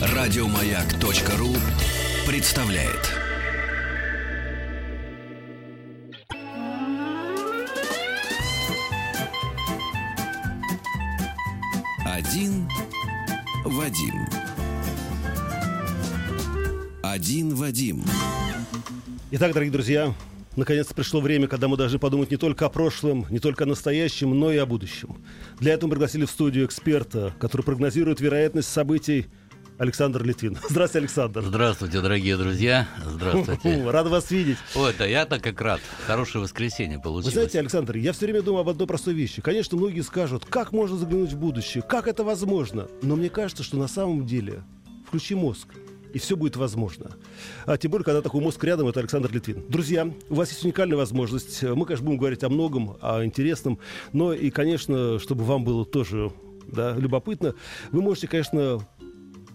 Радиомаяк.ру представляет. Один Вадим. Один Вадим. Итак, дорогие друзья, наконец-то пришло время, когда мы должны подумать не только о прошлом, не только о настоящем, но и о будущем. Для этого мы пригласили в студию эксперта, который прогнозирует вероятность событий Александр Литвин. Здравствуйте, Александр. Здравствуйте, дорогие друзья. Здравствуйте. Рад вас видеть. Ой, да я-то как рад. Хорошее воскресенье получилось. Вы знаете, Александр, я все время думаю об одной простой вещи. Конечно, многие скажут, как можно заглянуть в будущее, как это возможно. Но мне кажется, что на самом деле включи мозг, и все будет возможно. А тем более, когда такой мозг рядом, это Александр Литвин. Друзья, у вас есть уникальная возможность. Мы, конечно, будем говорить о многом, о интересном, но и, конечно, чтобы вам было тоже да, любопытно, вы можете, конечно,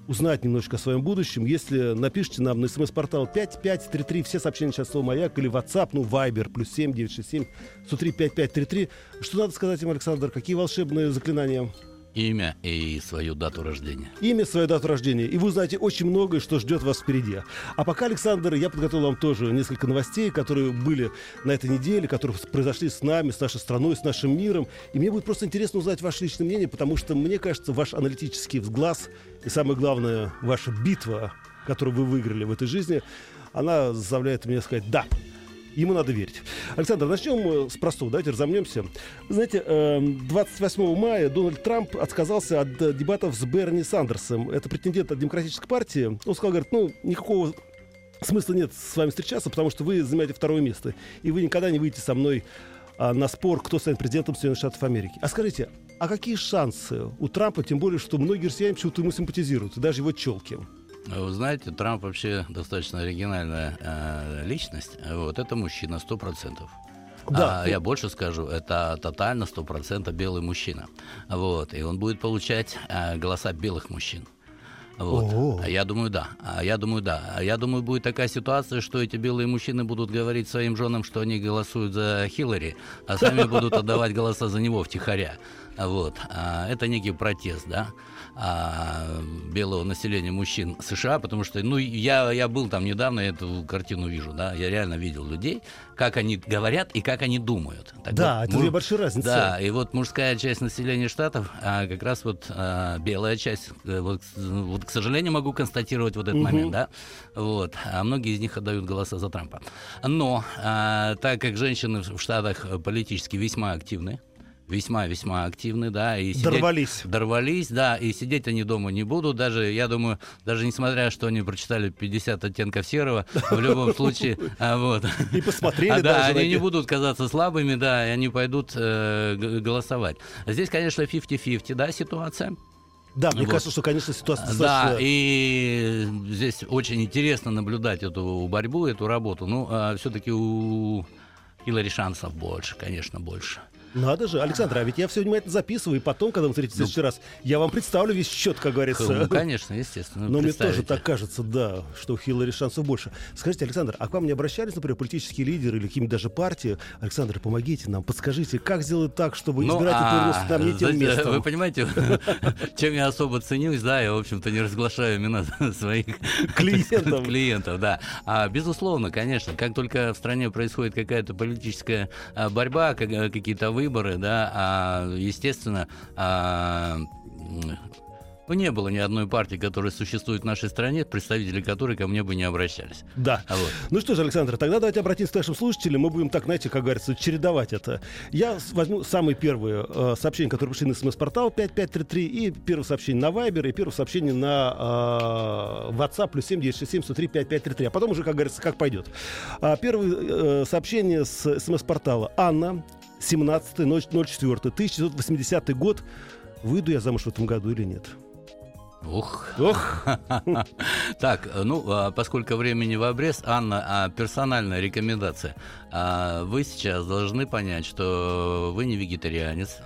узнать немножечко о своем будущем, если напишите нам на смс-портал 5533, все сообщения сейчас слово «Маяк» или WhatsApp, ну, Viber, плюс 7 967 103 5533. Что надо сказать им, Александр? Какие волшебные заклинания? Имя и свою дату рождения. Имя, свою дату рождения. И вы узнаете очень многое, что ждет вас впереди. А пока, Александр, я подготовил вам тоже несколько новостей, которые были на этой неделе, которые произошли с нами, с нашей страной, с нашим миром. И мне будет просто интересно узнать ваше личное мнение, потому что, мне кажется, ваш аналитический взгляд и, самое главное, ваша битва, которую вы выиграли в этой жизни, она заставляет меня сказать «да». Ему надо верить. Александр, начнем с простого. Давайте разомнемся. Знаете, 28 эм, мая Дональд Трамп отказался от дебатов с Берни Сандерсом. Это претендент от Демократической партии. Он сказал, говорит, ну, никакого смысла нет с вами встречаться, потому что вы занимаете второе место. И вы никогда не выйдете со мной а, на спор, кто станет президентом Соединенных Штатов Америки. А скажите, а какие шансы у Трампа, тем более, что многие россияне почему-то ему симпатизируют, даже его челки? Вы знаете, Трамп вообще достаточно оригинальная э, личность. Вот это мужчина сто процентов. Да. А, я больше скажу, это тотально сто процентов белый мужчина. Вот, и он будет получать э, голоса белых мужчин. Вот. А я думаю, да. А я думаю, да. А я думаю, будет такая ситуация, что эти белые мужчины будут говорить своим женам, что они голосуют за Хиллари, а сами будут отдавать голоса за него втихаря. Вот. А это некий протест, да а, белого населения мужчин США, потому что, ну, я, я был там недавно, эту картину вижу, да, я реально видел людей, как они говорят и как они думают. Так да, вот, это две большие разницы. Да, и вот мужская часть населения штатов, а как раз вот а, белая часть, э, вот, вот, к сожалению, могу констатировать вот этот угу. момент, да, вот, а многие из них отдают голоса за Трампа. Но а, так как женщины в штатах политически весьма активны, весьма-весьма активны, да. И сидеть, дорвались. Дорвались, да, и сидеть они дома не будут. Даже, я думаю, даже несмотря, что они прочитали 50 оттенков серого, в любом случае, а, вот. И посмотрели а, Да, они не будут казаться слабыми, да, и они пойдут э, голосовать. Здесь, конечно, 50-50, да, ситуация. Да, мне вот. кажется, что, конечно, ситуация достаточно... Да, и здесь очень интересно наблюдать эту борьбу, эту работу. Ну, а все-таки у Хиллари шансов больше, конечно, больше. Надо же, Александр, а ведь я все внимательно записываю, и потом, когда вы встретитесь в следующий раз, я вам представлю весь счет, как говорится. Ну, конечно, естественно. Но мне тоже так кажется, да, что у Хиллари шансов больше. Скажите, Александр, а к вам не обращались, например, политические лидеры или какие-нибудь даже партии? Александр, помогите нам, подскажите, как сделать так, чтобы ну, избиратель а, повернулся нам не тем местом? Вы понимаете, чем я особо ценюсь, да, я, в общем-то, не разглашаю имена своих клиентов. клиентов, да. А, безусловно, конечно, как только в стране происходит какая-то политическая а, борьба, какие-то вы выборы, да, а, естественно, а, ну, не было ни одной партии, которая существует в нашей стране, представители которой ко мне бы не обращались. Да. А вот. Ну что же, Александр, тогда давайте обратимся к нашим слушателям. Мы будем так, знаете, как говорится, чередовать это. Я возьму самые первые э, сообщения, которые пришли на смс-портал 5533, и первое сообщение на Viber, и первое сообщение на э, WhatsApp плюс 7967 103 5533. А потом уже, как говорится, как пойдет. А, первое э, сообщение с смс-портала. Анна 17.04. 1980 год. Выйду я замуж в этом году или нет? Ух. Ох. Так, ну, а, поскольку времени в обрез, Анна, а, персональная рекомендация. А, вы сейчас должны понять, что вы не вегетарианец,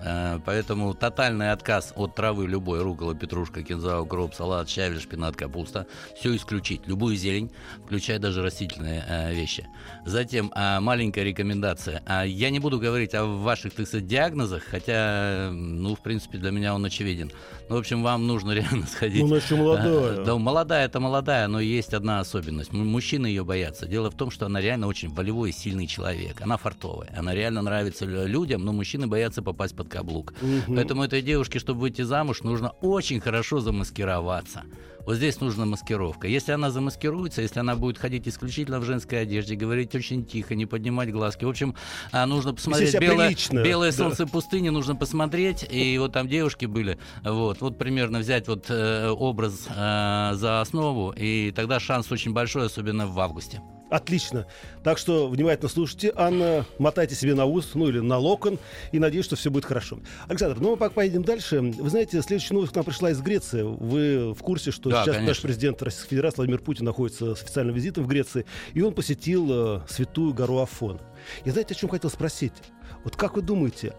поэтому тотальный отказ от травы любой, рукола, петрушка, кинза, укроп, салат, щавель, шпинат, капуста, все исключить, любую зелень, включая даже растительные вещи. Затем маленькая рекомендация. Я не буду говорить о ваших, так сказать, диагнозах, хотя, ну, в принципе, для меня он очевиден. Ну, в общем, вам нужно реально сходить ходить. Ну, она еще молодая. Да, молодая это молодая, но есть одна особенность. Мужчины ее боятся. Дело в том, что она реально очень волевой и сильный человек. Она фартовая. Она реально нравится людям, но мужчины боятся попасть под каблук. Угу. Поэтому этой девушке, чтобы выйти замуж, нужно очень хорошо замаскироваться. Вот здесь нужна маскировка. Если она замаскируется, если она будет ходить исключительно в женской одежде, говорить очень тихо, не поднимать глазки. В общем, а, нужно посмотреть белое, белое солнце да. пустыни, нужно посмотреть. И вот там девушки были. Вот, вот примерно взять вот э, образ э, за основу, и тогда шанс очень большой, особенно в августе. Отлично. Так что внимательно слушайте. Анна, мотайте себе на ус, ну или на локон, и надеюсь, что все будет хорошо. Александр, ну мы пока поедем дальше. Вы знаете, следующая новость к нам пришла из Греции. Вы в курсе, что да, сейчас конечно. наш президент Российской Федерации Владимир Путин находится с официальным визитом в Греции, и он посетил э, святую гору Афон. Я знаете, о чем хотел спросить? Вот как вы думаете,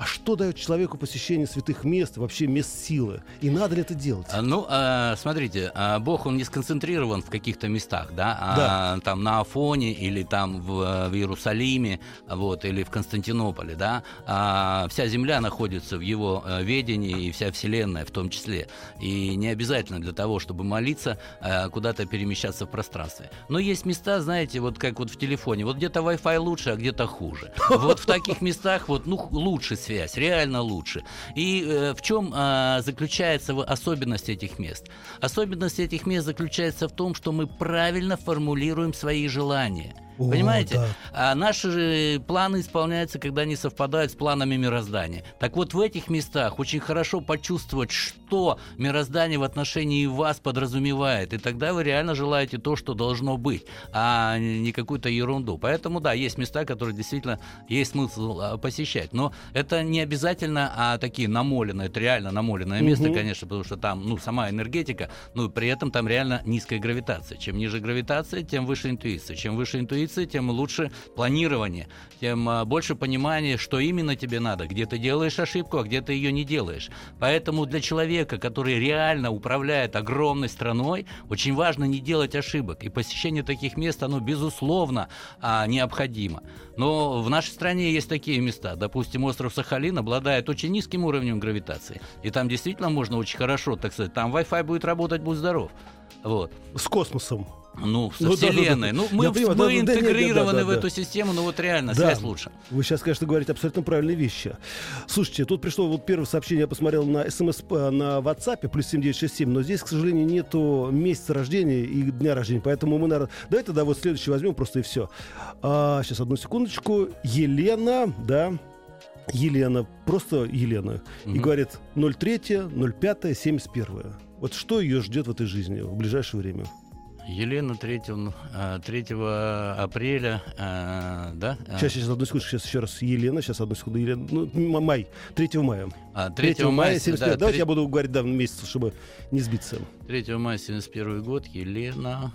а что дает человеку посещение святых мест, вообще мест силы? И надо ли это делать? А, ну, а, смотрите, а, Бог, он не сконцентрирован в каких-то местах, да? А, да. Там на Афоне или там в, в Иерусалиме, вот, или в Константинополе, да? А, вся земля находится в его э, ведении, и вся вселенная в том числе. И не обязательно для того, чтобы молиться, а, куда-то перемещаться в пространстве. Но есть места, знаете, вот как вот в телефоне, вот где-то Wi-Fi лучше, а где-то хуже. Вот в таких местах вот, ну, лучше связь реально лучше. И э, в чем э, заключается особенность этих мест? Особенность этих мест заключается в том, что мы правильно формулируем свои желания – о, Понимаете? Да. А наши же планы исполняются, когда они совпадают с планами мироздания. Так вот, в этих местах очень хорошо почувствовать, что мироздание в отношении вас подразумевает. И тогда вы реально желаете то, что должно быть, а не какую-то ерунду. Поэтому, да, есть места, которые действительно есть смысл а, посещать. Но это не обязательно а такие намоленные, это реально намоленное место, угу. конечно, потому что там, ну, сама энергетика, ну, при этом там реально низкая гравитация. Чем ниже гравитация, тем выше интуиция. Чем выше интуиция, инвестиции, тем лучше планирование, тем а, больше понимания, что именно тебе надо, где ты делаешь ошибку, а где ты ее не делаешь. Поэтому для человека, который реально управляет огромной страной, очень важно не делать ошибок. И посещение таких мест, оно безусловно а, необходимо. Но в нашей стране есть такие места. Допустим, остров Сахалин обладает очень низким уровнем гравитации. И там действительно можно очень хорошо, так сказать, там Wi-Fi будет работать, будь здоров. Вот. С космосом. Ну, со ну, Вселенной. Да, да, да. Ну, мы, понимаю, мы да, интегрированы да, да, да, в эту систему, но вот реально да. связь лучше. Вы сейчас, конечно, говорите абсолютно правильные вещи. Слушайте, тут пришло вот первое сообщение, я посмотрел на смс э, на WhatsApp, плюс 7967, но здесь, к сожалению, нету месяца рождения и дня рождения, поэтому мы, наверное... Давайте тогда вот следующий возьмем просто и все. А, сейчас, одну секундочку. Елена, да, Елена, просто Елена, угу. и говорит 03, 05, 71. Вот что ее ждет в этой жизни в ближайшее время? Елена 3, 3 а, апреля, а, да? Сейчас, сейчас, одну секунду, сейчас еще раз Елена, сейчас, одну секунду, Елена, ну, май, 3 мая. А, 3, 3 мая, 71 да, Давайте 3... я буду говорить, да, месяц, чтобы не сбиться. 3 мая 71 год, Елена...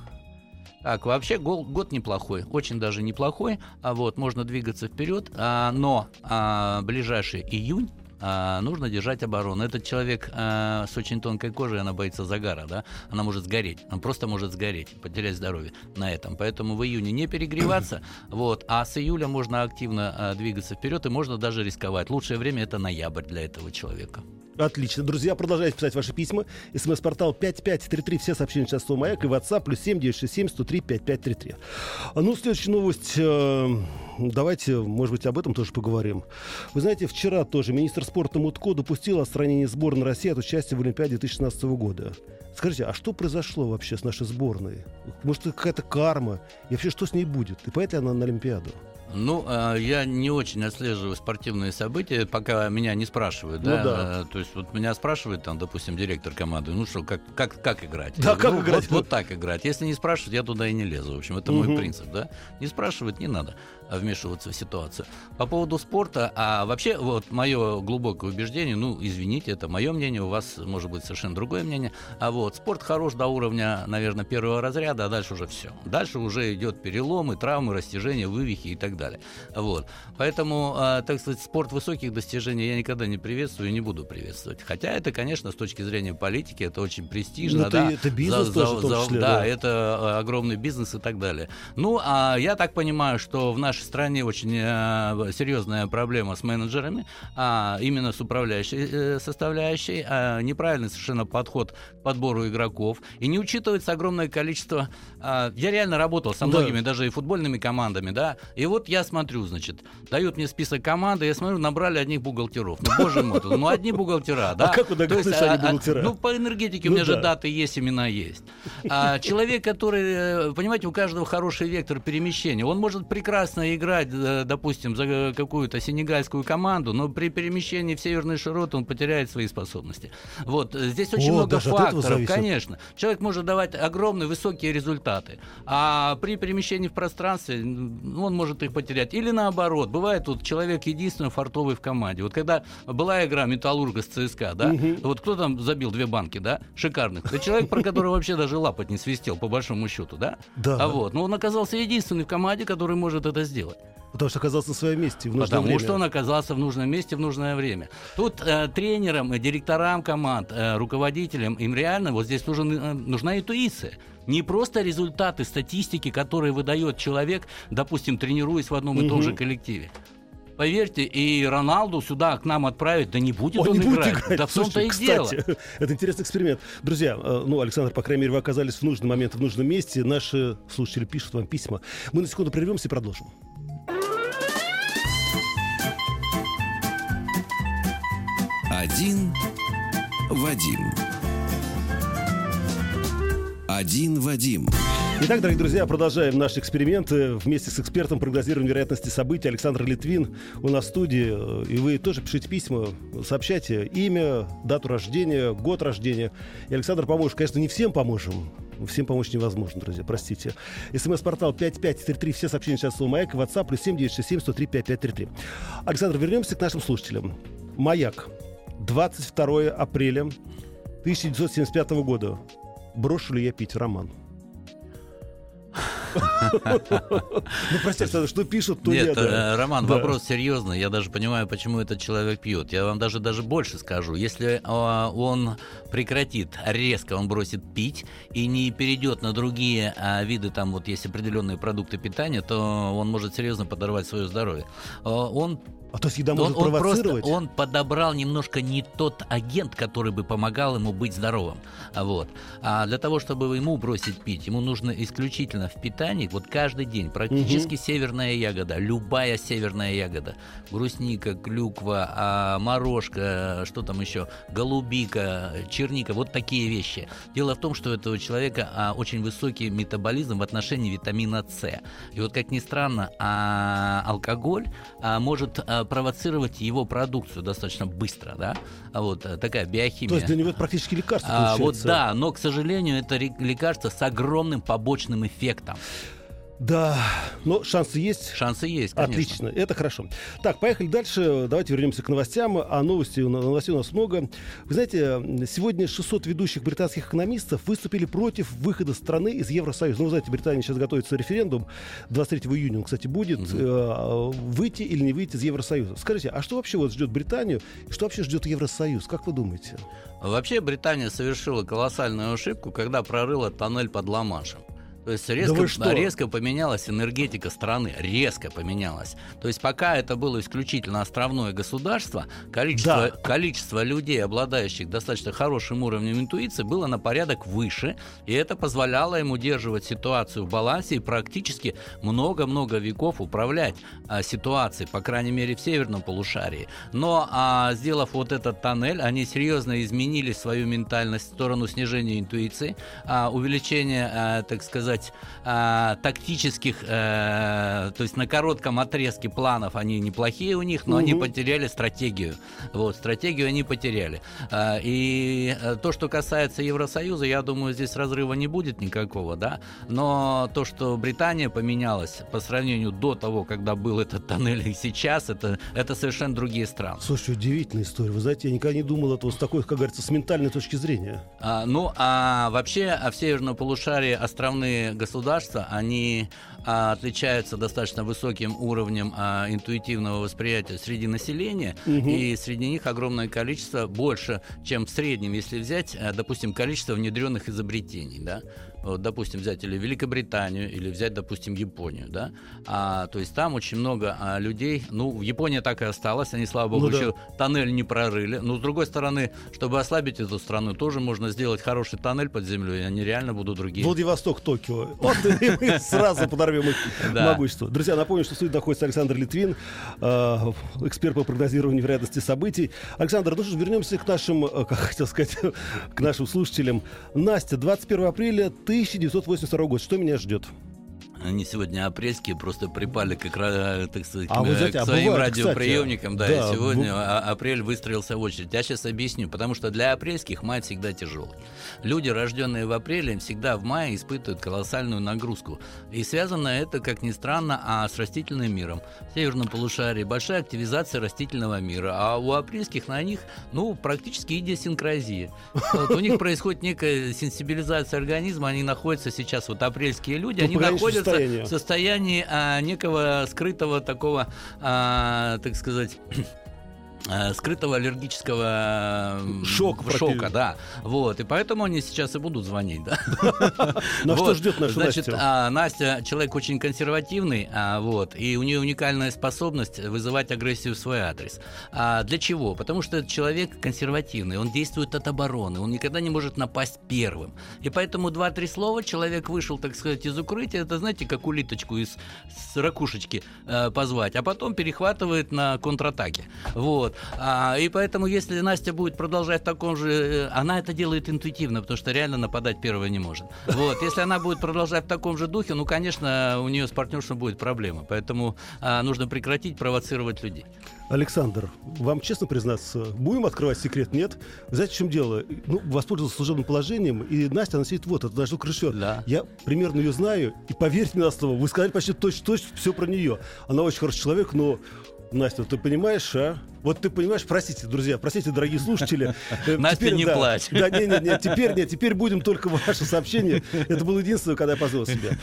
Так, вообще год, год неплохой, очень даже неплохой, а вот можно двигаться вперед, а, но а, ближайший июнь а, нужно держать оборону. Этот человек а, с очень тонкой кожей, она боится загара, да, она может сгореть, она просто может сгореть, потерять здоровье на этом. Поэтому в июне не перегреваться, вот, а с июля можно активно а, двигаться вперед и можно даже рисковать. Лучшее время это ноябрь для этого человека. Отлично. Друзья, продолжайте писать ваши письма. СМС-портал 5533. Все сообщения сейчас у Маяк и WhatsApp плюс 7967 103 5533. Ну, следующая новость. Э, давайте, может быть, об этом тоже поговорим. Вы знаете, вчера тоже министр спорта Мутко допустил отстранение сборной России от участия в Олимпиаде 2016 года. Скажите, а что произошло вообще с нашей сборной? Может, это какая-то карма? И вообще, что с ней будет? И поэтому она на Олимпиаду? Ну, э, я не очень отслеживаю спортивные события, пока меня не спрашивают. Ну, да? да. Э, то есть вот меня спрашивает, там, допустим, директор команды, ну что, как, как, как играть? Да, я, как ну, играть? Вот, вот так играть. Если не спрашивают, я туда и не лезу. В общем, это угу. мой принцип, да? Не спрашивать не надо вмешиваться в ситуацию. По поводу спорта, а вообще вот мое глубокое убеждение, ну, извините, это мое мнение, у вас может быть совершенно другое мнение, а вот спорт хорош до уровня, наверное, первого разряда, а дальше уже все. Дальше уже идет переломы, травмы, растяжения, вывихи и так далее. Вот. Поэтому, э, так сказать, спорт высоких достижений я никогда не приветствую и не буду приветствовать. Хотя это, конечно, с точки зрения политики, это очень престижно. Ну, да, это бизнес за, тоже, за, числе, да, да, это э, огромный бизнес и так далее. Ну, а я так понимаю, что в нашей стране очень э, серьезная проблема с менеджерами, а именно с управляющей э, составляющей, а неправильный совершенно подход к подбору игроков, и не учитывается огромное количество... Э, я реально работал со многими, да. даже и футбольными командами, да, и вот я смотрю, значит, дают мне список команды, я смотрю, набрали одних бухгалтеров. Ну, боже мой, ну, одни бухгалтера, да. А как вы догадались, они а, а, бухгалтера? Ну, по энергетике у меня же даты есть, имена есть. А человек, который, понимаете, у каждого хороший вектор перемещения, он может прекрасно играть, э, допустим, за какую-то сенегальскую команду, но при перемещении в северный широт он потеряет свои способности. Вот, здесь очень О, много факторов, конечно. Человек может давать огромные высокие результаты, а при перемещении в пространстве он может их потерять. Или наоборот, бывает вот человек единственный фартовый в команде. Вот когда была игра Металлурга с ЦСКА, да, угу. вот кто там забил две банки, да, шикарных. Это человек, про которого вообще даже лапать не свистел, по большому счету, да? Да. А вот, но он оказался единственный в команде, который может это сделать. Потому что оказался в своем месте в нужное Потому время. что он оказался в нужном месте в нужное время. Тут э, тренерам, директорам команд, э, руководителям, им реально вот здесь нужен, э, нужна интуиция. Не просто результаты статистики, которые выдает человек, допустим, тренируясь в одном и том же коллективе. Поверьте, и Роналду сюда к нам отправить, да не будет он, он не играть. Будет играть. Да в том-то и дело. Это интересный эксперимент. Друзья, э, ну, Александр, по крайней мере, вы оказались в нужный момент, в нужном месте. Наши слушатели пишут вам письма. Мы на секунду прервемся и продолжим. Один Вадим. Один Вадим. Итак, дорогие друзья, продолжаем наши эксперименты вместе с экспертом прогнозирования вероятности событий Александр Литвин у нас в студии. И вы тоже пишите письма, сообщайте имя, дату рождения, год рождения. И Александр поможет. Конечно, не всем поможем. Всем помочь невозможно, друзья, простите. СМС-портал 5533, все сообщения сейчас у Маяка, WhatsApp, плюс 7967 103 5533. Александр, вернемся к нашим слушателям. Маяк. 22 апреля 1975 года. Брошу ли я пить роман? Ну, простите, что пишут, то нет. Э, Роман, вопрос серьезный. Я даже понимаю, почему этот человек пьет. Я вам даже даже больше скажу. Если а, он прекратит резко, он бросит пить и не перейдет на другие а, виды, там вот есть определенные продукты питания, то он может серьезно подорвать свое здоровье. А, он а то есть еда может он, провоцировать? Просто, он подобрал немножко не тот агент, который бы помогал ему быть здоровым. Вот. А для того, чтобы ему бросить пить, ему нужно исключительно в питании, вот каждый день, практически угу. северная ягода, любая северная ягода, брусника, клюква, а, морожка, что там еще, голубика, черника, вот такие вещи. Дело в том, что у этого человека а, очень высокий метаболизм в отношении витамина С. И вот, как ни странно, а, алкоголь а, может а, провоцировать его продукцию достаточно быстро, да, а вот э, такая биохимия. То есть для него это практически лекарство получается. А, вот да, но, к сожалению, это лекарство с огромным побочным эффектом. Да, но шансы есть. Шансы есть, конечно. Отлично, это хорошо. Так, поехали дальше. Давайте вернемся к новостям. А новости, новостей у нас много. Вы знаете, сегодня 600 ведущих британских экономистов выступили против выхода страны из Евросоюза. Ну, вы знаете, Британия сейчас готовится референдум. 23 июня он, кстати, будет. Угу. Выйти или не выйти из Евросоюза. Скажите, а что вообще вот ждет Британию? Что вообще ждет Евросоюз? Как вы думаете? Вообще Британия совершила колоссальную ошибку, когда прорыла тоннель под Ла-Маншем. То есть резко, да резко поменялась энергетика страны, резко поменялась. То есть пока это было исключительно островное государство, количество, да. количество людей, обладающих достаточно хорошим уровнем интуиции, было на порядок выше, и это позволяло им удерживать ситуацию в балансе и практически много-много веков управлять а, ситуацией, по крайней мере в северном полушарии. Но а, сделав вот этот тоннель, они серьезно изменили свою ментальность в сторону снижения интуиции, а, увеличения, а, так сказать, сказать, э, тактических, э, то есть на коротком отрезке планов они неплохие у них, но угу. они потеряли стратегию. Вот, стратегию они потеряли. Э, и то, что касается Евросоюза, я думаю, здесь разрыва не будет никакого, да, но то, что Британия поменялась по сравнению до того, когда был этот тоннель и сейчас, это, это совершенно другие страны. Слушай, удивительная история. Вы знаете, я никогда не думал этого с такой, как говорится, с ментальной точки зрения. А, ну, а вообще а в северном полушарии островные государства, они а, отличаются достаточно высоким уровнем а, интуитивного восприятия среди населения, угу. и среди них огромное количество, больше, чем в среднем, если взять, а, допустим, количество внедренных изобретений, да, вот, допустим, взять или Великобританию, или взять, допустим, Японию, да, а, то есть там очень много а, людей, ну, в Японии так и осталось, они, слава богу, ну, еще да. тоннель не прорыли, но, с другой стороны, чтобы ослабить эту страну, тоже можно сделать хороший тоннель под землей, и они реально будут другие. Владивосток, Токио, вот мы сразу подорвем их могущество. Друзья, напомню, что в студии находится Александр Литвин, а, эксперт по прогнозированию вероятности событий. Александр, ну что, вернемся к нашим, э, как хотел сказать, к нашим слушателям. Настя, 21 апреля ты 1982 год. Что меня ждет? Они сегодня апрельские, просто припали к, так сказать, а, знаете, к а своим а бывает, радиоприемникам. Кстати, да, да, и сегодня б... А, апрель выстроился в очередь. Я сейчас объясню, потому что для апрельских май всегда тяжелый. Люди, рожденные в апреле, всегда в мае испытывают колоссальную нагрузку. И связано это, как ни странно, а с растительным миром. В северном полушарии большая активизация растительного мира, а у апрельских на них, ну, практически идиосинкразия. Вот, у них происходит некая сенсибилизация организма, они находятся сейчас, вот апрельские люди, они находятся состоянии, а, некого скрытого такого, а, так сказать, скрытого аллергического Шок, шока, да. Вот, и поэтому они сейчас и будут звонить, да. На что ждет наша Значит, а, Настя человек очень консервативный, а, вот, и у нее уникальная способность вызывать агрессию в свой адрес. А для чего? Потому что этот человек консервативный, он действует от обороны, он никогда не может напасть первым. И поэтому два-три слова человек вышел, так сказать, из укрытия, это, знаете, как улиточку из ракушечки э, позвать, а потом перехватывает на контратаке. Вот. А, и поэтому, если Настя будет продолжать в таком же... Э, она это делает интуитивно, потому что реально нападать первой не может. Вот. Если она будет продолжать в таком же духе, ну, конечно, у нее с партнерством будет проблема. Поэтому а, нужно прекратить провоцировать людей. Александр, вам честно признаться, будем открывать секрет? Нет? Знаете, в чем дело? Ну, воспользовался служебным положением, и Настя, она сидит вот, это даже крышет. Да. Я примерно ее знаю, и поверьте мне на слово, вы сказали почти точно-точно все про нее. Она очень хороший человек, но Настя, ты понимаешь, а? Вот ты понимаешь, простите, друзья, простите, дорогие слушатели. Настя, не плачь. Да, нет, нет, нет, теперь нет, теперь будем только ваши сообщения. Это было единственное, когда я позвал себя.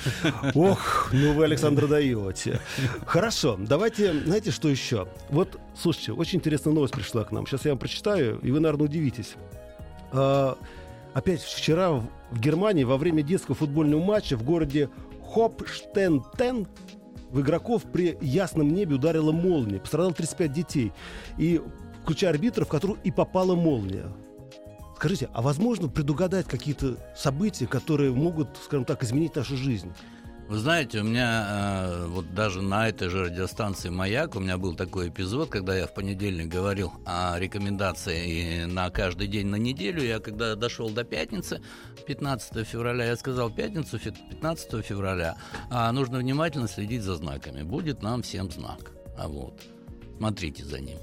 Ох, ну вы, Александр, даете. Хорошо, давайте, знаете, что еще? Вот, слушайте, очень интересная новость пришла к нам. Сейчас я вам прочитаю, и вы, наверное, удивитесь. А, опять вчера в Германии во время детского футбольного матча в городе Хопштентен в игроков при ясном небе ударила молния. Пострадало 35 детей. И включая арбитров, в которых и попала молния. Скажите, а возможно предугадать какие-то события, которые могут, скажем так, изменить нашу жизнь? Вы знаете, у меня э, вот даже на этой же радиостанции «Маяк» у меня был такой эпизод, когда я в понедельник говорил о рекомендации на каждый день на неделю. Я когда дошел до пятницы, 15 февраля, я сказал, пятницу 15 февраля а нужно внимательно следить за знаками. Будет нам всем знак. А вот, смотрите за ним.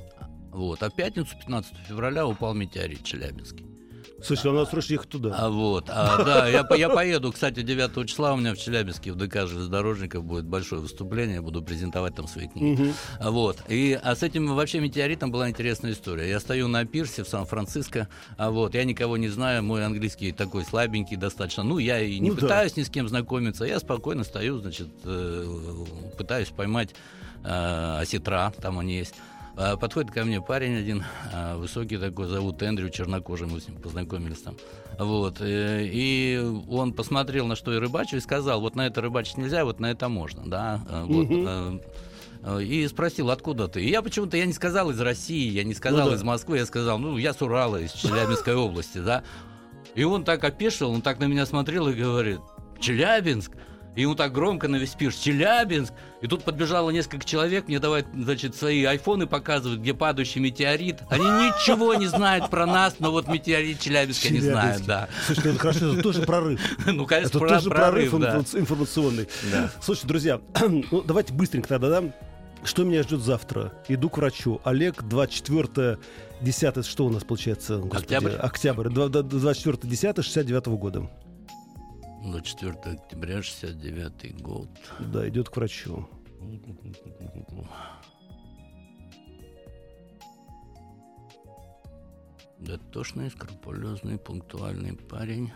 Вот. А в пятницу, 15 февраля, упал метеорит Челябинский. Слушай, а надо срочно ехать туда. А вот, а, да, я, я поеду, кстати, 9 числа у меня в Челябинске в ДК железнодорожников будет большое выступление, я буду презентовать там свои книги. Угу. Вот, и а с этим вообще метеоритом была интересная история. Я стою на пирсе в Сан-Франциско, а вот, я никого не знаю, мой английский такой слабенький достаточно, ну, я и не ну, пытаюсь да. ни с кем знакомиться, я спокойно стою, значит, э, пытаюсь поймать э, осетра, там они есть. А подходит ко мне парень один, а, высокий такой, зовут Эндрю, чернокожий, мы с ним познакомились там. Вот, э, и он посмотрел, на что я рыбачу, и сказал, вот на это рыбачить нельзя, вот на это можно, да, а, вот. Э, и спросил, откуда ты? И я почему-то, я не сказал из России, я не сказал ну, да. из Москвы, я сказал, ну, я с Урала, из Челябинской области, да. И он так опешил, он так на меня смотрел и говорит, Челябинск? И ему так громко на весь пир «Челябинск!» И тут подбежало несколько человек, мне давай, значит, свои айфоны показывают, где падающий метеорит. Они ничего не знают про нас, но вот метеорит Челябинска не знают, да. Слушай, это хорошо, это тоже прорыв. Ну, конечно, это тоже прорыв, информационный. Слушай, друзья, ну давайте быстренько тогда, да? Что меня ждет завтра? Иду к врачу. Олег, 24 10 что у нас получается? Господи, октябрь. Октябрь. 24 10 69 года. 24 октября 69 год. Да, идет к врачу. Дотошный, скрупулезный, пунктуальный парень.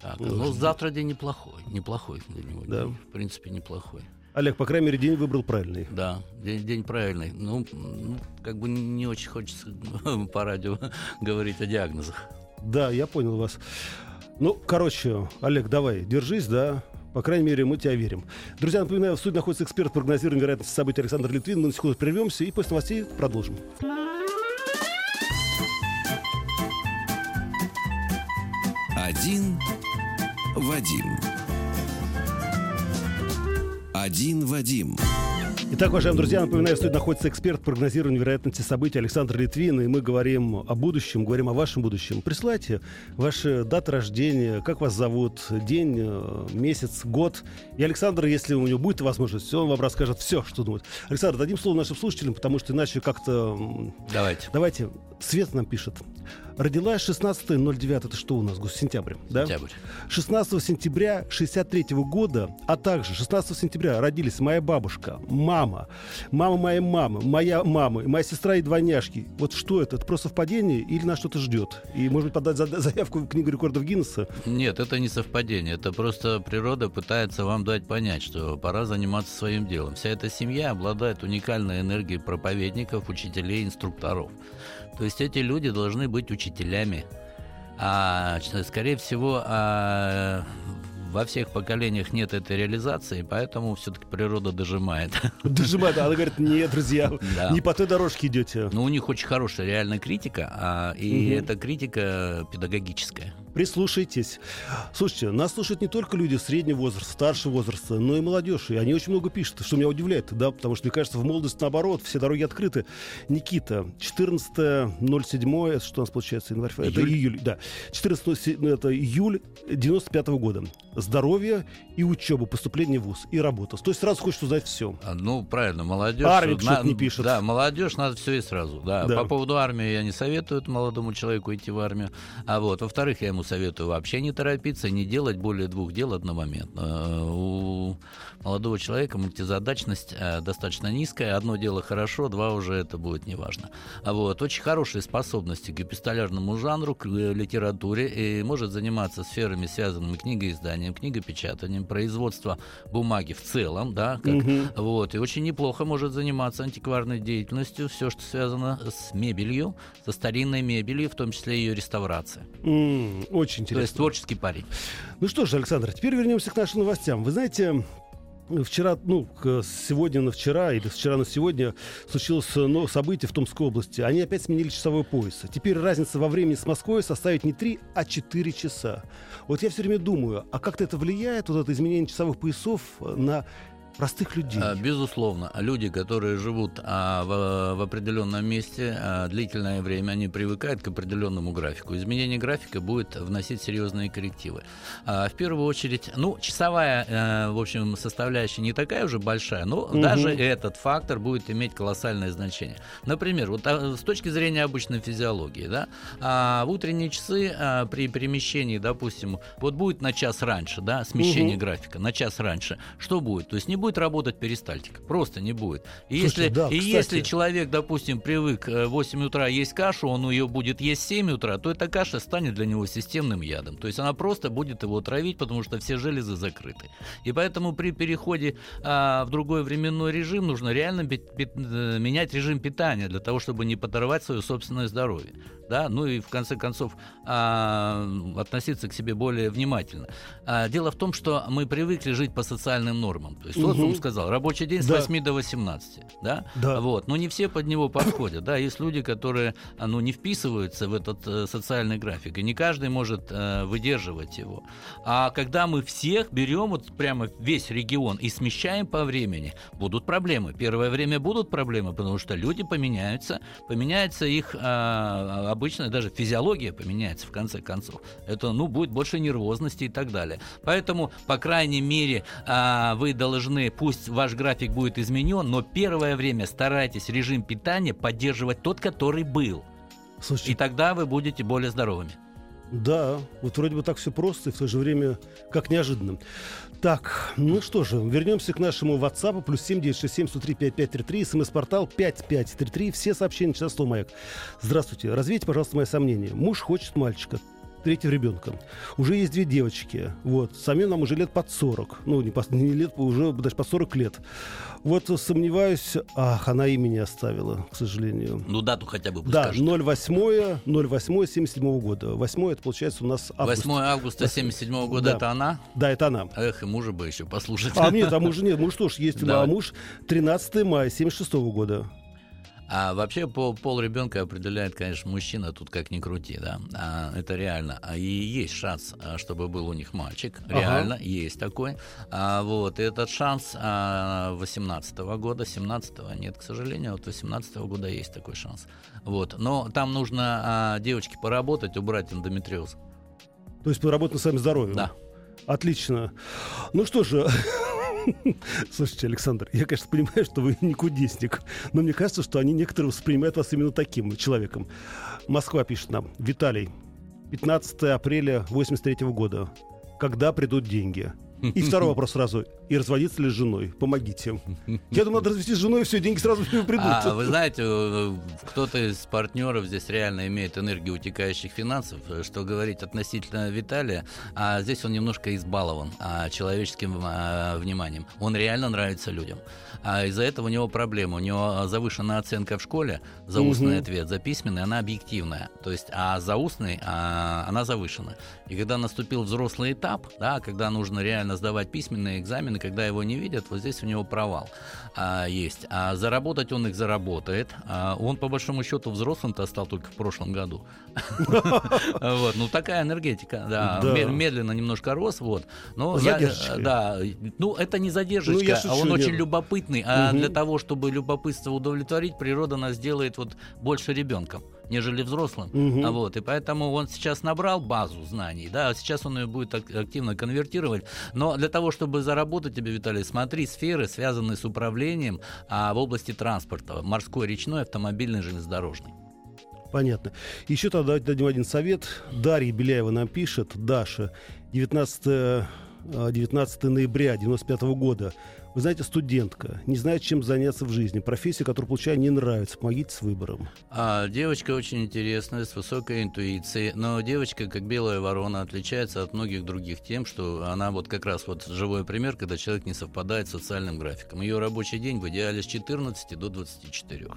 Так, ну, завтра день неплохой. Неплохой для него. Да. День, в принципе, неплохой. Олег, по крайней мере, день выбрал правильный. Да, день, день правильный. Ну, ну, как бы не очень хочется по радио говорить о диагнозах. Да, я понял вас. Ну, короче, Олег, давай, держись, да. По крайней мере, мы тебя верим. Друзья, напоминаю, в студии находится эксперт по прогнозированию вероятности событий Александр Литвин. Мы на секунду прервемся и после новостей продолжим. Один Вадим. Один Вадим. Итак, уважаемые друзья, напоминаю, что находится эксперт по прогнозированию вероятности событий Александр Литвин, и мы говорим о будущем, говорим о вашем будущем. Присылайте ваши даты рождения, как вас зовут, день, э, месяц, год. И Александр, если у него будет возможность, он вам расскажет все, что думает. Александр, дадим слово нашим слушателям, потому что иначе как-то... Давайте. Давайте. Свет нам пишет. Родилась 16.09, это что у нас, сентябрь, да? Сентябрь. 16 сентября 63 года, а также 16 сентября родились моя бабушка, мама, мама моей мамы, моя мама, моя сестра и двойняшки. Вот что это? Это просто совпадение или нас что-то ждет? И, может быть, подать заявку в Книгу рекордов Гиннесса? Нет, это не совпадение. Это просто природа пытается вам дать понять, что пора заниматься своим делом. Вся эта семья обладает уникальной энергией проповедников, учителей, инструкторов. То есть эти люди должны быть учителями. А, скорее всего, а, во всех поколениях нет этой реализации, поэтому все-таки природа дожимает. Дожимает, а она говорит, нет, друзья, да. не по той дорожке идете. Ну, у них очень хорошая реальная критика, а, и угу. эта критика педагогическая. Прислушайтесь. Слушайте, нас слушают не только люди среднего возраста, старшего возраста, но и молодежь. И они очень много пишут, что меня удивляет, да, потому что, мне кажется, в молодости наоборот, все дороги открыты. Никита, 14.07, это что у нас получается, январь? Июль. Это июль, да. 14 это июль 95 -го года здоровье и учеба, поступление в ВУЗ и работа. То есть сразу хочешь узнать все. А, ну, правильно, молодежь... Армия на... не пишет. Да, молодежь надо все и сразу. Да. да. По поводу армии я не советую молодому человеку идти в армию. А вот, во-вторых, я ему советую вообще не торопиться, не делать более двух дел одномоментно. Э, у молодого человека мультизадачность э, достаточно низкая. Одно дело хорошо, два уже это будет неважно. А вот, очень хорошие способности к эпистолярному жанру, к э, литературе, и может заниматься сферами, связанными книгоизданием, книгопечатанием, производство бумаги в целом, да, как, угу. вот, и очень неплохо может заниматься антикварной деятельностью, все, что связано с мебелью, со старинной мебелью, в том числе ее реставрация. Mm, очень интересно. То есть творческий парень. Ну что ж, Александр, теперь вернемся к нашим новостям. Вы знаете, Вчера, ну, сегодня на вчера или вчера на сегодня случилось ну, событие в Томской области. Они опять сменили часовой пояс. Теперь разница во времени с Москвой составит не 3, а 4 часа. Вот я все время думаю, а как-то это влияет, вот это изменение часовых поясов на простых людей. А, безусловно. Люди, которые живут а, в, определенном месте а, длительное время, они привыкают к определенному графику. Изменение графика будет вносить серьезные коррективы. А, в первую очередь, ну, часовая, а, в общем, составляющая не такая уже большая, но угу. даже этот фактор будет иметь колоссальное значение. Например, вот с точки зрения обычной физиологии, да, в утренние часы при перемещении, допустим, вот будет на час раньше, да, смещение угу. графика, на час раньше, что будет? То есть не будет работать перистальтика. Просто не будет. И, Слушайте, если, да, и если человек, допустим, привык э, в 8 утра есть кашу, он ее будет есть в 7 утра, то эта каша станет для него системным ядом. То есть она просто будет его травить, потому что все железы закрыты. И поэтому при переходе а, в другой временной режим нужно реально бит, бит, э, менять режим питания для того, чтобы не подорвать свое собственное здоровье. да, ну и в конце концов а, относиться к себе более внимательно. А, дело в том, что мы привыкли жить по социальным нормам. То есть угу. социум сказал, рабочий день с да. 8 до 18, да? да, вот, но не все под него подходят, да, есть люди, которые, а, ну, не вписываются в этот э, социальный график, и не каждый может э, выдерживать его. А когда мы всех берем вот прямо весь регион и смещаем по времени, будут проблемы. Первое время будут проблемы, потому что люди поменяются, поменяется их э, обычно даже физиология поменяется в конце концов. Это, ну, будет больше нервозности и так далее. Поэтому, по крайней мере, а, вы должны, пусть ваш график будет изменен, но первое время старайтесь режим питания поддерживать тот, который был. Слушайте, и тогда вы будете более здоровыми. Да, вот вроде бы так все просто и в то же время как неожиданно. Так, ну что же, вернемся к нашему WhatsApp. Плюс 7967 103 5533, смс-портал 5533. Все сообщения сейчас маяк. Здравствуйте. Развейте, пожалуйста, мои сомнения. Муж хочет мальчика третьего ребенка. Уже есть две девочки. Вот. Самим нам уже лет под 40. Ну, не, по, не лет, уже даже по 40 лет. Вот сомневаюсь... Ах, она имя не оставила, к сожалению. Ну, дату хотя бы Да, 08 08 77 года. 8 это получается у нас август. 8 августа 77 года да. это она? Да, это она. Эх, и мужа бы еще послушать. А нет, а мужа нет. Муж тоже есть. Да. А муж 13 мая 76 года. А вообще по пол ребенка определяет, конечно, мужчина, тут как ни крути, да. А, это реально. А, и есть шанс, а, чтобы был у них мальчик. Реально, ага. есть такой. А, вот, и этот шанс а, 18 -го года, 17 -го нет, к сожалению, вот 18 -го года есть такой шанс. Вот. Но там нужно а, девочке поработать, убрать эндометриоз. То есть поработать на своем здоровье? Да. Отлично. Ну что же, Слушайте, Александр, я, конечно, понимаю, что вы не кудесник, но мне кажется, что они некоторые воспринимают вас именно таким человеком. Москва пишет нам. Виталий, 15 апреля 83 года. Когда придут деньги? И второй вопрос сразу. И разводиться ли с женой? Помогите. Я думаю, надо развестись с женой, все, деньги сразу придут. А, вы знаете, э, кто-то из партнеров здесь реально имеет энергию утекающих финансов, что говорить относительно Виталия, а здесь он немножко избалован а, человеческим а, вниманием. Он реально нравится людям. А из-за этого у него проблема. У него завышенная оценка в школе за устный угу. ответ, за письменный она объективная. То есть, а за устный а, она завышена. И когда наступил взрослый этап, да, когда нужно реально сдавать письменные экзамены, когда его не видят, вот здесь у него провал а, есть. А заработать он их заработает. А он, по большому счету, взрослым-то стал только в прошлом году. Вот, ну такая энергетика, да. Медленно немножко рос, вот. Но да, ну это не задержечка, ну, а он очень любопытный. А для того, чтобы любопытство удовлетворить, природа нас делает вот больше ребенком нежели взрослым. Угу. А вот, и поэтому он сейчас набрал базу знаний, да, а сейчас он ее будет активно конвертировать. Но для того, чтобы заработать тебе, Виталий, смотри сферы, связанные с управлением а, в области транспорта, морской, речной, автомобильный, железнодорожный. Понятно. Еще тогда дадим один совет. Дарья Беляева нам пишет. Даша, 19, 19 ноября 95 года вы знаете, студентка, не знает, чем заняться в жизни, профессия, которую получаю, не нравится. Помогите с выбором. А, девочка очень интересная, с высокой интуицией, но девочка, как белая ворона, отличается от многих других тем, что она вот как раз вот живой пример, когда человек не совпадает с социальным графиком. Ее рабочий день в идеале с 14 до 24.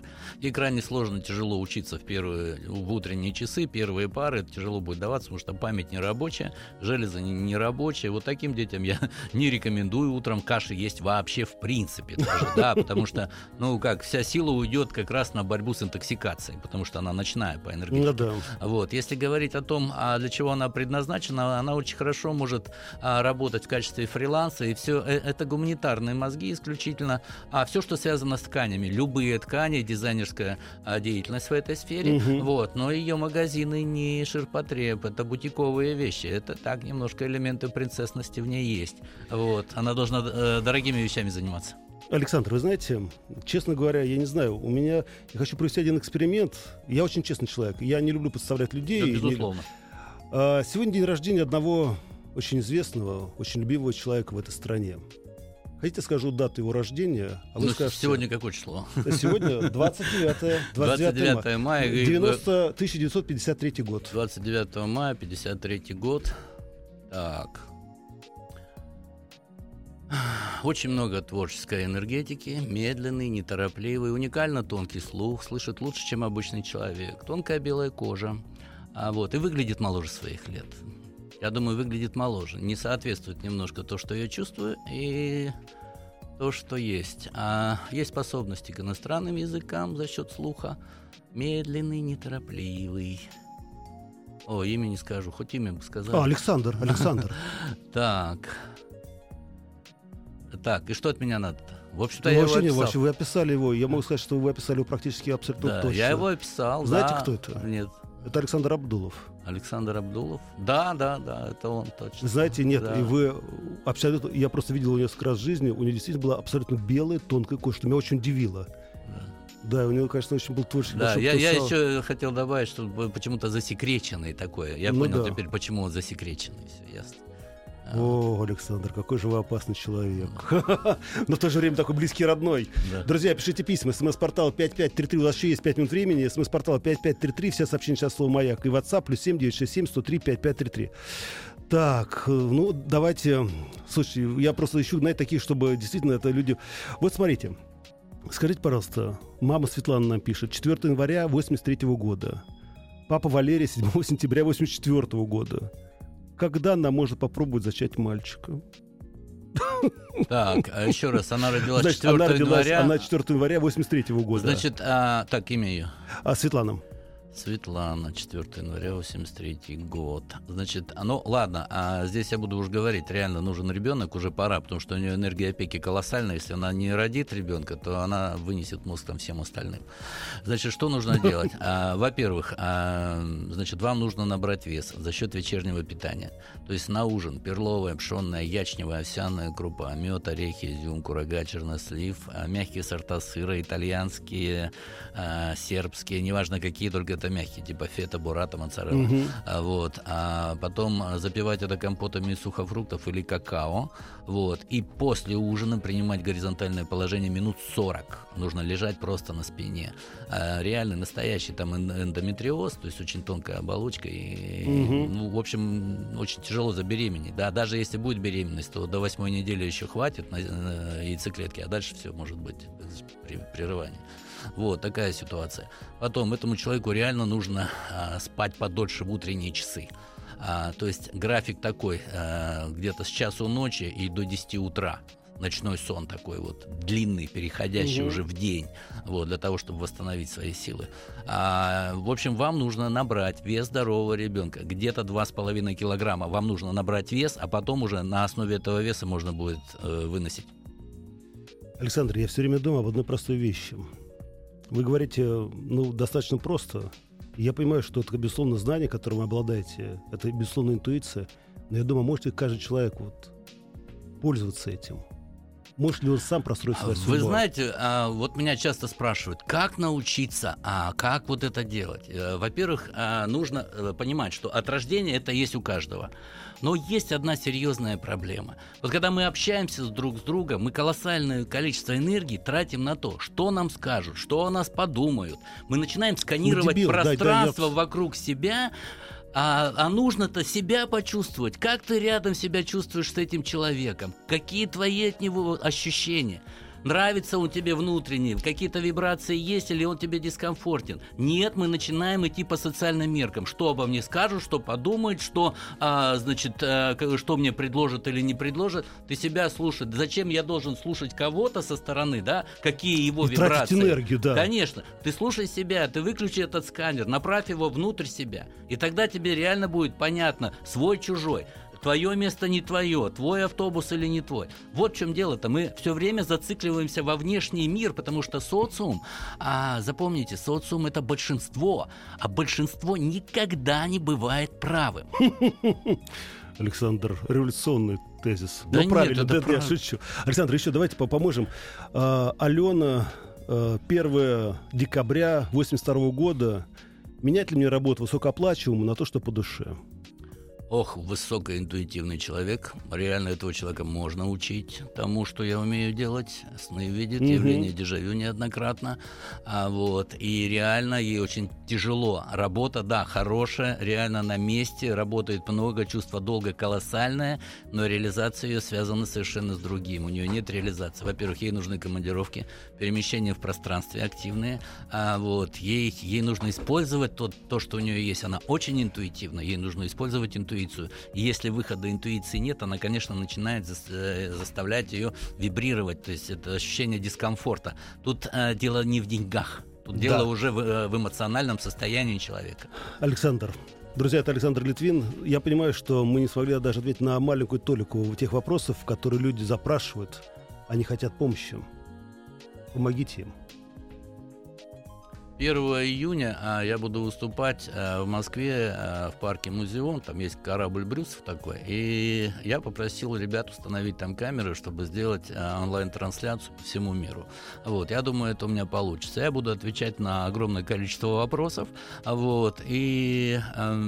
И крайне сложно, тяжело учиться в первые, в утренние часы, первые пары, это тяжело будет даваться, потому что память не рабочая, железо не, не рабочее. Вот таким детям я не рекомендую утром каши есть вообще вообще в принципе даже, да, потому что, ну, как, вся сила уйдет как раз на борьбу с интоксикацией, потому что она ночная по энергетике. Ну, да. Вот, если говорить о том, а для чего она предназначена, она очень хорошо может а, работать в качестве фриланса, и все э, это гуманитарные мозги исключительно, а все, что связано с тканями, любые ткани, дизайнерская а, деятельность в этой сфере, угу. вот, но ее магазины не ширпотреб, это бутиковые вещи, это так немножко элементы принцессности в ней есть, вот, она должна э, дорогими вещами вещами заниматься. Александр, вы знаете, честно говоря, я не знаю, у меня, я хочу провести один эксперимент. Я очень честный человек, я не люблю подставлять людей. Да, безусловно. Не... А, сегодня день рождения одного очень известного, очень любимого человека в этой стране. Хотите, скажу дату его рождения? А вы ну, скажете, сегодня какое число? Сегодня 29, 29, 29 мая. 90, 1953 год. 29 мая, 53 год. Так, Очень много творческой энергетики, медленный, неторопливый, уникально тонкий слух, слышит лучше, чем обычный человек, тонкая белая кожа, а вот, и выглядит моложе своих лет. Я думаю, выглядит моложе. Не соответствует немножко то, что я чувствую, и то, что есть. А есть способности к иностранным языкам за счет слуха. Медленный, неторопливый. О, имя не скажу, хоть имя бы сказал. А, Александр, Александр. Так. Так, и что от меня надо-то? В общем-то, Ну, я вообще его не, описал. вообще, вы описали его. Я могу сказать, что вы описали его практически абсолютно Да, точно. я его описал. Знаете, да. кто это? Нет. Это Александр Абдулов. Александр Абдулов? Да, да, да, это он точно. Знаете, нет, Да. и вы абсолютно... Я просто видел его несколько раз в жизни. У него действительно была абсолютно белая, тонкая кожа, что меня очень удивило. Да, у него, конечно, очень был творческий Да, я, я еще хотел добавить, что почему-то засекреченный такое. Я Ну понял да. теперь, почему он засекреченный. Все ясно. О, Александр, какой же вы опасный человек. Но в то же время такой близкий родной. Друзья, пишите письма. СМС-портал 5533. У нас еще есть 5 минут времени. СМС-портал 5533. Все сообщения сейчас слово «Маяк». И WhatsApp плюс 7967 103 5533. Так, ну, давайте... Слушайте, я просто ищу, знаете, таких, чтобы действительно это люди... Вот смотрите. Скажите, пожалуйста, мама Светлана нам пишет. 4 января 83 года. Папа Валерий 7 сентября 84 года. Когда она может попробовать зачать мальчика? Так, а еще раз, она родилась Значит, 4 она родилась, января. она 4 января 83 года. Значит, а, так, имя ее. а Светлана? Светлана, 4 января 83 год. Значит, ну ладно, а здесь я буду уж говорить, реально нужен ребенок, уже пора, потому что у нее энергия опеки колоссальная. Если она не родит ребенка, то она вынесет мозг там всем остальным. Значит, что нужно делать? А, Во-первых, а, значит, вам нужно набрать вес за счет вечернего питания. То есть на ужин перловая, пшенная, ячневая, овсяная крупа, мед, орехи, изюм, курага, чернослив, а, мягкие сорта сыра, итальянские, а, сербские, неважно какие, только это мягкие, типа фета, бурата, моцарелла. А, Вот, а потом а, запивать это компотами из сухофруктов или какао, вот, и после ужина принимать горизонтальное положение минут 40. Нужно лежать просто на спине. А, реальный, настоящий там эн- эндометриоз, то есть очень тонкая оболочка, и, Мгм. ну, в общем, очень тяжело забеременеть. Да, даже если будет беременность, то до восьмой недели еще хватит на, на яйцеклетки, а дальше все может быть при- прерывание. Вот такая ситуация. Потом этому человеку реально нужно а, спать подольше в утренние часы. А, то есть график такой, а, где-то с часу ночи и до 10 утра. Ночной сон такой вот длинный, переходящий Мгм. уже в день, вот, для того, чтобы восстановить свои силы. А, в общем, вам нужно набрать вес здорового ребенка, где-то 2,5 килограмма. Вам нужно набрать вес, а потом уже на основе этого веса можно будет э, выносить. Александр, я все время думаю об одной простой вещи. Вы говорите, ну, достаточно просто. Я понимаю, что это, безусловно, знание, которым вы обладаете. Это, безусловно, интуиция. Но я думаю, может ли каждый человек вот пользоваться этим? Может ли он сам простроить свою Вы судьбу? знаете, а, вот меня часто спрашивают, как научиться, а как вот это делать? Э, Во-первых, а, нужно э, понимать, что от рождения это есть у каждого. Но есть одна серьезная проблема. Вот когда мы общаемся друг с другом, мы колоссальное количество энергии тратим на то, что нам скажут, что о нас подумают. Мы начинаем сканировать дебилы, да, да, я- пространство вокруг себя, а, а нужно-то себя почувствовать. Как ты рядом себя чувствуешь с этим человеком? Какие твои от него ощущения? Нравится он тебе внутренне, какие-то вибрации есть или он тебе дискомфортен? Нет, мы начинаем идти по социальным меркам. Что обо мне скажут, что подумают, что, а, значит, а, что мне предложат или не предложат. Ты себя слушай. Зачем я должен слушать кого-то со стороны, да? Какие его И вибрации? энергию, да. Конечно. Ты слушай себя, ты выключи этот сканер, направь его внутрь себя. И тогда тебе реально будет понятно, свой-чужой. Твое место не твое, твой автобус или не твой. Вот в чем дело-то. Мы все время зацикливаемся во внешний мир, потому что социум, а запомните, социум это большинство, а большинство никогда не бывает правым. Александр, революционный тезис. Да ну, нет, правильно, это да, я правда. шучу. Александр, еще давайте по- поможем. А, Алена, а, 1 декабря 82 года. Менять ли мне работу высокооплачиваемую на то, что по душе? Ох, высокоинтуитивный человек. Реально этого человека можно учить тому, что я умею делать. Сны видит, угу. явление дежавю неоднократно. А вот, и реально ей очень тяжело. Работа, да, хорошая, реально на месте, работает много, чувство долга колоссальное, но реализация ее связана совершенно с другим. У нее нет реализации. Во-первых, ей нужны командировки, перемещения в пространстве активные. А вот, ей, ей нужно использовать то, то, что у нее есть. Она очень интуитивна, ей нужно использовать интуитивно интуицию. И если выхода интуиции нет, она, конечно, начинает э, заставлять ее вибрировать, то есть это ощущение дискомфорта. Тут э, дело не в деньгах, тут да. дело уже в, э, в эмоциональном состоянии человека. Александр, Друзья, это Александр Литвин. Я понимаю, что мы не смогли даже ответить на маленькую толику тех вопросов, которые люди запрашивают. Они хотят помощи. Помогите им. 1 июня а, я буду выступать а, в Москве а, в парке Музеон. Там есть корабль Брюсов такой. И я попросил ребят установить там камеры, чтобы сделать а, онлайн-трансляцию по всему миру. Вот, я думаю, это у меня получится. Я буду отвечать на огромное количество вопросов. Вот, и а,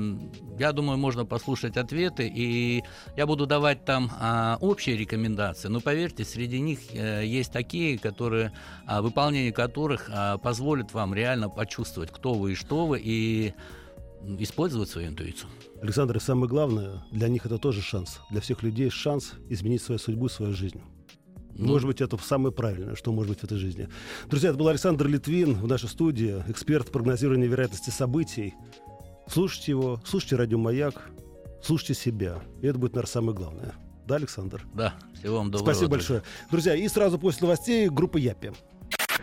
я думаю, можно послушать ответы. И я буду давать там а, общие рекомендации. Но поверьте, среди них а, есть такие, которые, а, выполнение которых а, позволит вам реально реально почувствовать, кто вы и что вы, и использовать свою интуицию. Александр, и самое главное, для них это тоже шанс. Для всех людей шанс изменить свою судьбу, свою жизнь. Ну, может быть, это самое правильное, что может быть в этой жизни. Друзья, это был Александр Литвин в нашей студии, эксперт прогнозирования вероятности событий. Слушайте его, слушайте радио «Маяк», слушайте себя. И это будет, наверное, самое главное. Да, Александр? Да, всего вам доброго. Спасибо большое. Друзья, и сразу после новостей группа Япи.